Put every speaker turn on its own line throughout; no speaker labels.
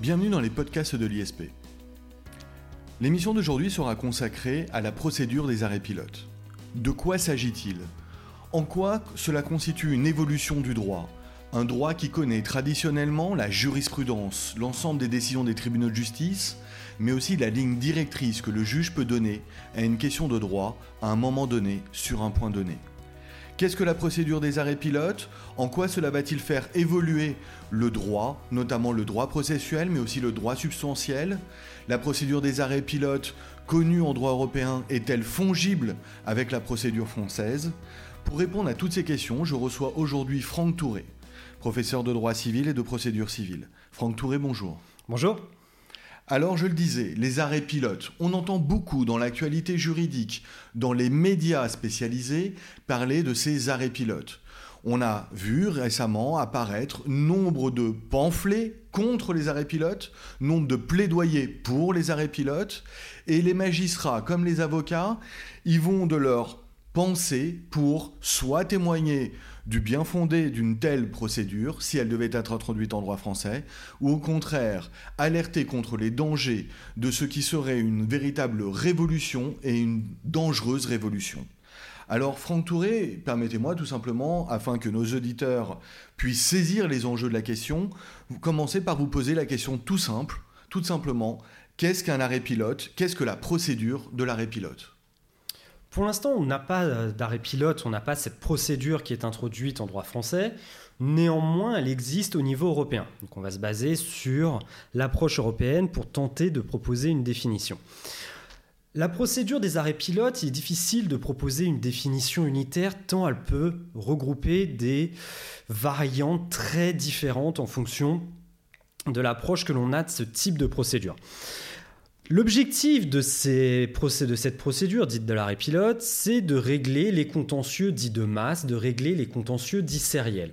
Bienvenue dans les podcasts de l'ISP. L'émission d'aujourd'hui sera consacrée à la procédure des arrêts pilotes. De quoi s'agit-il? En quoi cela constitue une évolution du droit? Un droit qui connaît traditionnellement la jurisprudence, l'ensemble des décisions des tribunaux de justice, mais aussi la ligne directrice que le juge peut donner à une question de droit à un moment donné sur un point donné. Qu'est-ce que la procédure des arrêts pilotes? En quoi cela va-t-il faire évoluer le droit, notamment le droit processuel, mais aussi le droit substantiel? La procédure des arrêts pilotes, connue en droit européen, est-elle fongible avec la procédure française? Pour répondre à toutes ces questions, je reçois aujourd'hui Franck Touré, professeur de droit civil et de procédure civile. Franck Touré, bonjour.
Bonjour.
Alors je le disais, les arrêts pilotes, on entend beaucoup dans l'actualité juridique, dans les médias spécialisés, parler de ces arrêts pilotes. On a vu récemment apparaître nombre de pamphlets contre les arrêts pilotes, nombre de plaidoyers pour les arrêts pilotes, et les magistrats comme les avocats, ils vont de leur pensée pour soit témoigner du bien fondé d'une telle procédure, si elle devait être introduite en droit français, ou au contraire alerter contre les dangers de ce qui serait une véritable révolution et une dangereuse révolution. Alors Franck Touré, permettez-moi tout simplement, afin que nos auditeurs puissent saisir les enjeux de la question, vous commencez par vous poser la question tout simple, tout simplement, qu'est-ce qu'un arrêt pilote? Qu'est-ce que la procédure de l'arrêt pilote?
Pour l'instant, on n'a pas euh, d'arrêt pilote, on n'a pas cette procédure qui est introduite en droit français. Néanmoins, elle existe au niveau européen. Donc on va se baser sur l'approche européenne pour tenter de proposer une définition. La procédure des arrêts pilotes, il est difficile de proposer une définition unitaire tant elle peut regrouper des variantes très différentes en fonction de l'approche que l'on a de ce type de procédure. L'objectif de, cette procédure dite de l'arrêt pilote, c'est de régler les contentieux dits de masse, de régler les contentieux dits sériels.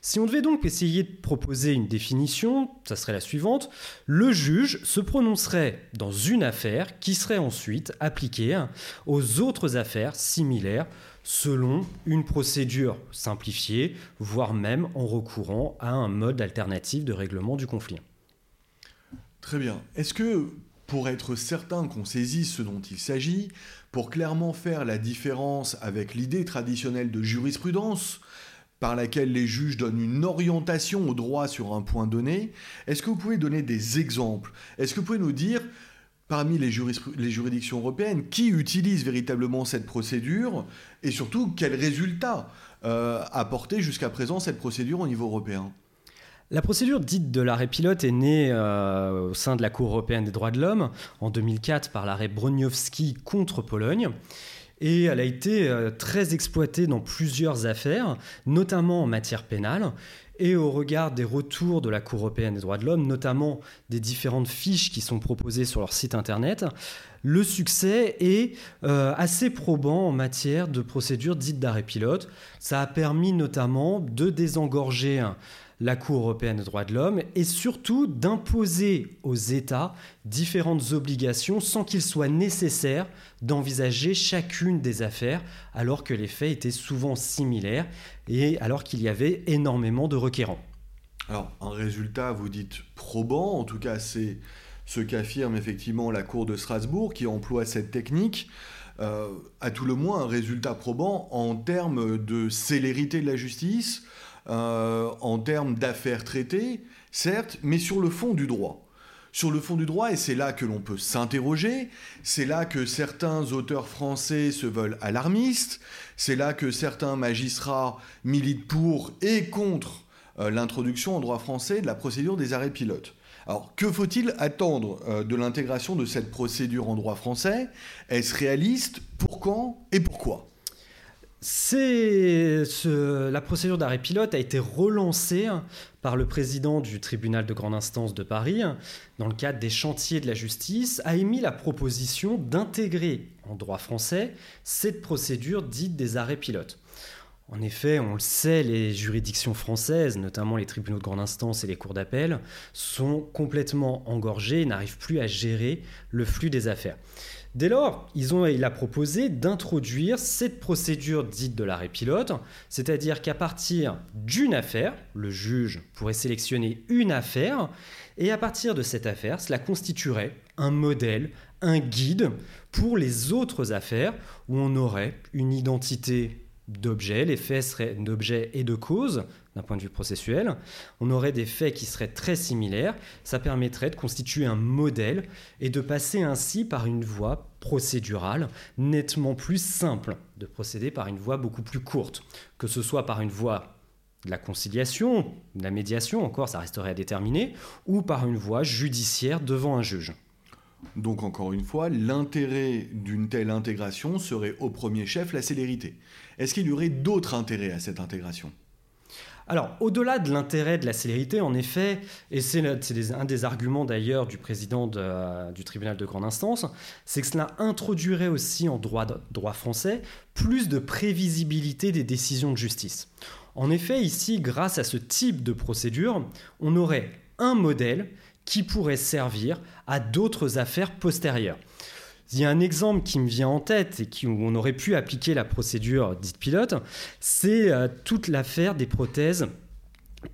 Si on devait donc essayer de proposer une définition, ça serait la suivante. Le juge se prononcerait dans une affaire qui serait ensuite appliquée aux autres affaires similaires selon une procédure simplifiée, voire même en recourant à un mode alternatif de règlement du conflit.
Très bien. Est-ce que pour être certain qu'on saisisse ce dont il s'agit, pour clairement faire la différence avec l'idée traditionnelle de jurisprudence, par laquelle les juges donnent une orientation au droit sur un point donné, est-ce que vous pouvez donner des exemples? Est-ce que vous pouvez nous dire, parmi les, juridictions européennes, qui utilise véritablement cette procédure et surtout quels résultats euh, a apporté jusqu'à présent cette procédure au niveau européen?
La procédure dite de l'arrêt pilote est née euh, au sein de la Cour européenne des droits de l'homme en 2004 par l'arrêt Broniowski contre Pologne. Et elle a été euh, très exploitée dans plusieurs affaires, notamment en matière pénale. Et au regard des retours de la Cour européenne des droits de l'homme, notamment des différentes fiches qui sont proposées sur leur site internet, le succès est euh, assez probant en matière de procédure dite d'arrêt pilote. Ça a permis notamment de désengorger la Cour européenne des droits de l'homme et surtout d'imposer aux États différentes obligations sans qu'il soit nécessaire d'envisager chacune des affaires alors que les faits étaient souvent similaires et alors qu'il y avait énormément de requérants.
Alors un résultat, vous dites probant, en tout cas c'est ce qu'affirme effectivement la Cour de Strasbourg qui emploie cette technique. Euh, à tout le moins un résultat probant en termes de célérité de la justice, euh, en termes d'affaires traitées, certes, mais sur le fond du droit. Sur le fond du droit, et c'est là que l'on peut s'interroger, c'est là que certains auteurs français se veulent alarmistes, c'est là que certains magistrats militent pour et contre euh, l'introduction en droit français de la procédure des arrêts pilotes. Alors, que faut-il attendre euh, de l'intégration de cette procédure en droit français? Est-ce réaliste? Pour quand? Et pourquoi?
La procédure d'arrêt pilote a été relancée par le président du tribunal de grande instance de Paris dans le cadre des chantiers de la justice a émis la proposition d'intégrer en droit français cette procédure dite des arrêts pilotes. En effet, on le sait, les juridictions françaises, notamment les tribunaux de grande instance et les cours d'appel, sont complètement engorgées et n'arrivent plus à gérer le flux des affaires. Dès lors, il a proposé d'introduire cette procédure dite de l'arrêt pilote, c'est-à-dire qu'à partir d'une affaire, le juge pourrait sélectionner une affaire, et à partir de cette affaire, cela constituerait un modèle, un guide pour les autres affaires où on aurait une identité d'objet, les faits d'objet et de cause d'un point de vue processuel, on aurait des faits qui seraient très similaires, ça permettrait de constituer un modèle et de passer ainsi par une voie procédurale nettement plus simple, de procéder par une voie beaucoup plus courte, que ce soit par une voie de la conciliation, de la médiation, encore ça resterait à déterminer, ou par une voie judiciaire devant un juge.
Donc encore une fois, l'intérêt d'une telle intégration serait au premier chef la célérité. Est-ce qu'il y aurait d'autres intérêts à cette intégration?
Alors, au-delà de l'intérêt de la célérité, en effet, et c'est un des arguments d'ailleurs du président du tribunal de grande instance, c'est que cela introduirait aussi en droit, droit français plus de prévisibilité des décisions de justice. En effet, ici, grâce à ce type de procédure, on aurait un modèle qui pourrait servir à d'autres affaires postérieures. Il y a un exemple qui me vient en tête et qui, où on aurait pu appliquer la procédure dite pilote, c'est euh, toute l'affaire des prothèses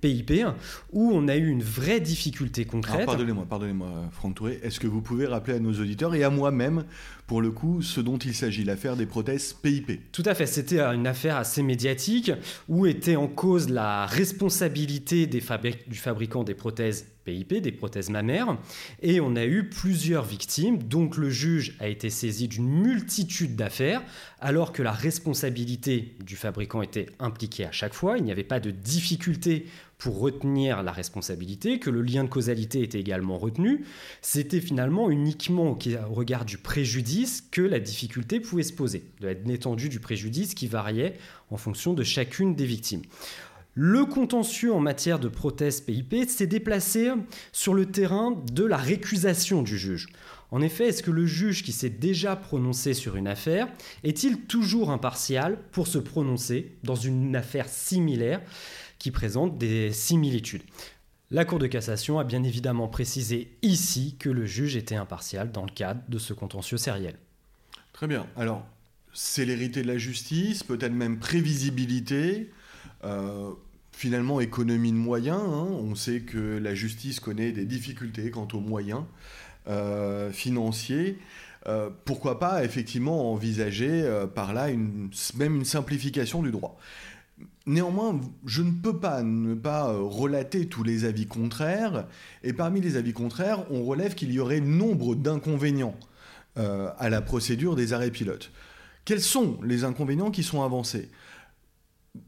PIP, où on a eu une vraie difficulté concrète.
Pardonnez-moi, pardonnez-moi, Franck Touré. Est-ce que vous pouvez rappeler à nos auditeurs et à moi-même, pour le coup, ce dont il s'agit, l'affaire des prothèses PIP
Tout à fait. C'était une affaire assez médiatique où était en cause la responsabilité des du fabricant des prothèses Des prothèses mammaires, et on a eu plusieurs victimes. Donc le juge a été saisi d'une multitude d'affaires, alors que la responsabilité du fabricant était impliquée à chaque fois. Il n'y avait pas de difficulté pour retenir la responsabilité, que le lien de causalité était également retenu, c'était finalement uniquement au regard du préjudice que la difficulté pouvait se poser, de l'étendue du préjudice qui variait en fonction de chacune des victimes. Le contentieux en matière de prothèse PIP s'est déplacé sur le terrain de la récusation du juge. En effet, est-ce que le juge qui s'est déjà prononcé sur une affaire est-il toujours impartial pour se prononcer dans une affaire similaire qui présente des similitudes? La Cour de cassation a bien évidemment précisé ici que le juge était impartial dans le cadre de ce contentieux sériel.
Très bien. Alors, célérité de la justice, peut-être même prévisibilité, euh, finalement économie de moyens. Hein. On sait que la justice connaît des difficultés quant aux moyens euh, financiers. Euh, pourquoi pas effectivement envisager par là une, même une simplification du droit Néanmoins, je ne peux pas ne pas relater tous les avis contraires, et parmi les avis contraires, on relève qu'il y aurait nombre d'inconvénients à la procédure des arrêts pilotes. Quels sont les inconvénients qui sont avancés?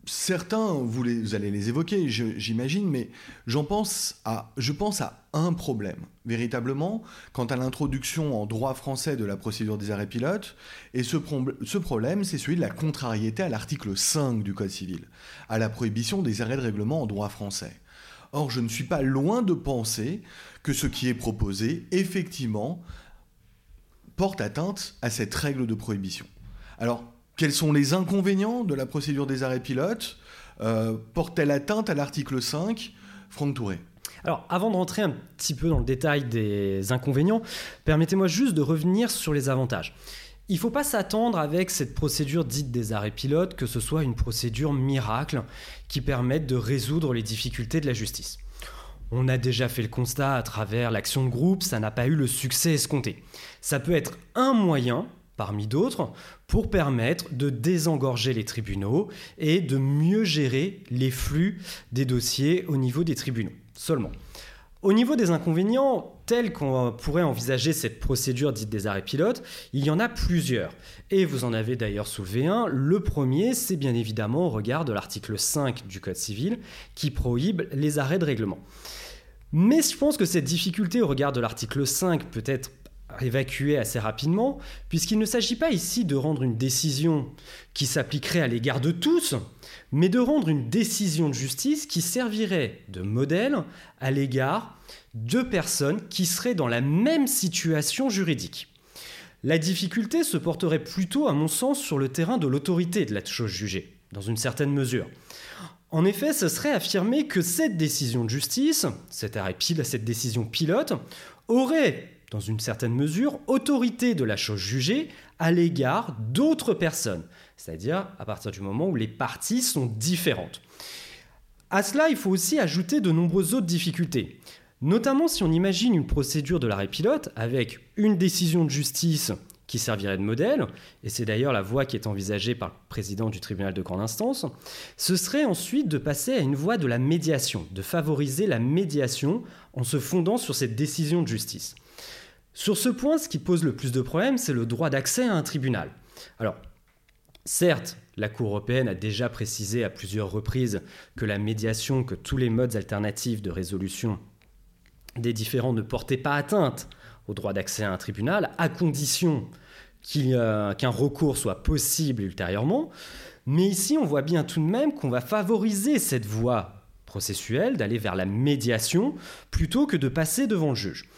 Certains, vous, allez les évoquer, j'imagine, mais j'en pense à, je pense à un problème, véritablement, quant à l'introduction en droit français de la procédure des arrêts pilotes. Et ce, ce problème, c'est celui de la contrariété à l'article 5 du Code civil, à la prohibition des arrêts de règlement en droit français. Or, je ne suis pas loin de penser que ce qui est proposé, effectivement, porte atteinte à cette règle de prohibition. Alors, quels sont les inconvénients de la procédure des arrêts pilotes euh, Porte-t-elle atteinte à l'article 5 Franck Touré?
Alors, avant de rentrer un petit peu dans le détail des inconvénients, permettez-moi juste de revenir sur les avantages. Il ne faut pas s'attendre avec cette procédure dite des arrêts pilotes que ce soit une procédure miracle qui permette de résoudre les difficultés de la justice. On a déjà fait le constat à travers l'action de groupe, ça n'a pas eu le succès escompté. Ça peut être un moyen parmi d'autres, pour permettre de désengorger les tribunaux et de mieux gérer les flux des dossiers au niveau des tribunaux seulement. Au niveau des inconvénients, tels qu'on pourrait envisager cette procédure dite des arrêts pilotes, il y en a plusieurs. Et vous en avez d'ailleurs soulevé un. Le premier, c'est bien évidemment au regard de l'article 5 du Code civil qui prohibe les arrêts de règlement. Mais je pense que cette difficulté au regard de l'article 5 peut être évacuer assez rapidement, puisqu'il ne s'agit pas ici de rendre une décision qui s'appliquerait à l'égard de tous, mais de rendre une décision de justice qui servirait de modèle à l'égard de personnes qui seraient dans la même situation juridique. La difficulté se porterait plutôt, à mon sens, sur le terrain de l'autorité de la chose jugée, dans une certaine mesure. En effet, ce serait affirmer que cette décision de justice, cette, cette décision pilote, aurait dans une certaine mesure, autorité de la chose jugée à l'égard d'autres personnes, c'est-à-dire à partir du moment où les parties sont différentes. À cela, il faut aussi ajouter de nombreuses autres difficultés. Notamment si on imagine une procédure de l'arrêt pilote avec une décision de justice qui servirait de modèle, et c'est d'ailleurs la voie qui est envisagée par le président du tribunal de grande instance, ce serait ensuite de passer à une voie de la médiation, de favoriser la médiation en se fondant sur cette décision de justice. Sur ce point, ce qui pose le plus de problèmes, c'est le droit d'accès à un tribunal. Alors, certes, la Cour européenne a déjà précisé à plusieurs reprises que la médiation, que tous les modes alternatifs de résolution des différends ne portaient pas atteinte au droit d'accès à un tribunal, à condition qu'un recours soit possible ultérieurement. Mais ici, on voit bien tout de même qu'on va favoriser cette voie processuelle, d'aller vers la médiation, plutôt que de passer devant le juge.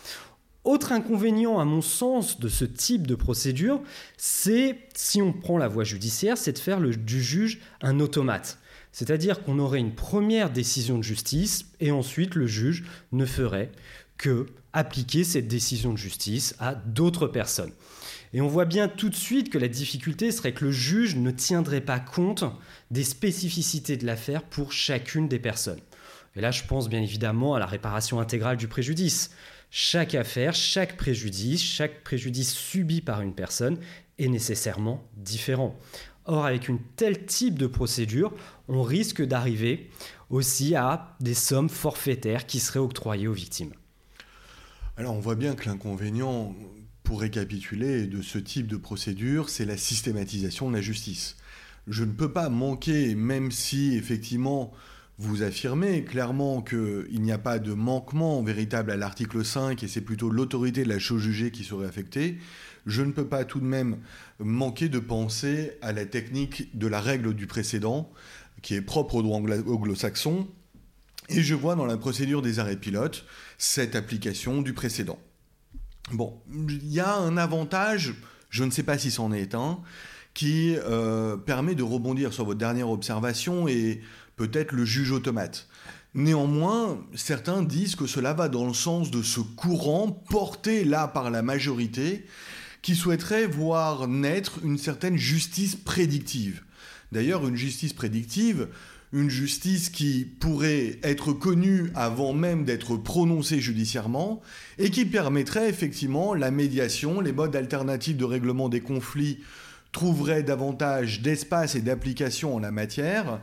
Autre inconvénient, à mon sens, de ce type de procédure, c'est, si on prend la voie judiciaire, c'est de faire du juge un automate. C'est-à-dire qu'on aurait une première décision de justice et ensuite le juge ne ferait que appliquer cette décision de justice à d'autres personnes. Et on voit bien tout de suite que la difficulté serait que le juge ne tiendrait pas compte des spécificités de l'affaire pour chacune des personnes. Et là, je pense bien évidemment à la réparation intégrale du préjudice. Chaque affaire, chaque préjudice, chaque préjudice subi par une personne est nécessairement différent. Or, avec une telle type de procédure, on risque d'arriver aussi à des sommes forfaitaires qui seraient octroyées aux victimes.
Alors, on voit bien que l'inconvénient, pour récapituler, de ce type de procédure, c'est la systématisation de la justice. Je ne peux pas manquer, même si effectivement vous affirmez clairement qu'il n'y a pas de manquement véritable à l'article 5 et c'est plutôt l'autorité de la chose jugée qui serait affectée, je ne peux pas tout de même manquer de penser à la technique de la règle du précédent, qui est propre au droit anglo-saxon, et je vois dans la procédure des arrêts pilotes cette application du précédent. Bon, il y a un avantage, je ne sais pas si c'en est un, qui euh, permet de rebondir sur votre dernière observation et peut-être le juge automate. Néanmoins, certains disent que cela va dans le sens de ce courant porté là par la majorité qui souhaiterait voir naître une certaine justice prédictive. D'ailleurs, une justice prédictive, une justice qui pourrait être connue avant même d'être prononcée judiciairement et qui permettrait effectivement la médiation, les modes alternatifs de règlement des conflits trouveraient davantage d'espace et d'application en la matière,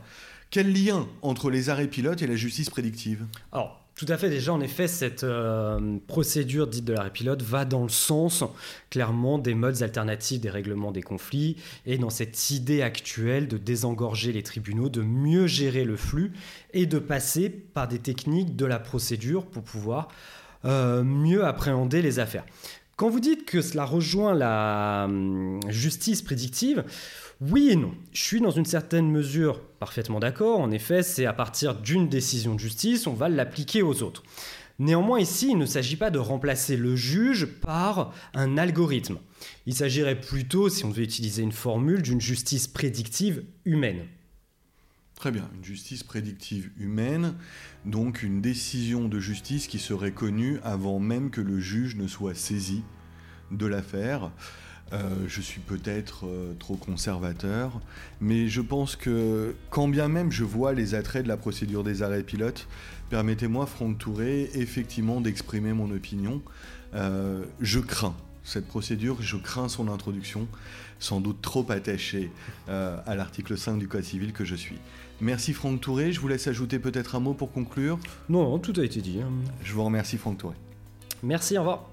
quel lien entre les arrêts pilotes et la justice prédictive?
Alors, tout à fait. Déjà, en effet, cette euh, procédure dite de l'arrêt pilote va dans le sens, clairement, des modes alternatifs des règlements des conflits et dans cette idée actuelle de désengorger les tribunaux, de mieux gérer le flux et de passer par des techniques de la procédure pour pouvoir euh, mieux appréhender les affaires. Quand vous dites que cela rejoint la hum, justice prédictive, oui et non. Je suis dans une certaine mesure parfaitement d'accord. En effet, c'est à partir d'une décision de justice, on va l'appliquer aux autres. Néanmoins, ici, il ne s'agit pas de remplacer le juge par un algorithme. Il s'agirait plutôt, si on devait utiliser une formule, d'une justice prédictive humaine.
Très bien, une justice prédictive humaine, donc une décision de justice qui serait connue avant même que le juge ne soit saisi de l'affaire. Euh, je suis peut-être euh, trop conservateur, mais je pense que quand bien même je vois les attraits de la procédure des arrêts pilotes, permettez-moi, Franck Touré, effectivement d'exprimer mon opinion. Euh, je crains cette procédure, je crains son introduction, sans doute trop attaché à l'article 5 du Code civil que je suis. Merci Franck Touré, je vous laisse ajouter peut-être un mot pour conclure.
Non, tout a été dit. Hein.
Je vous remercie Franck Touré.
Merci, au revoir.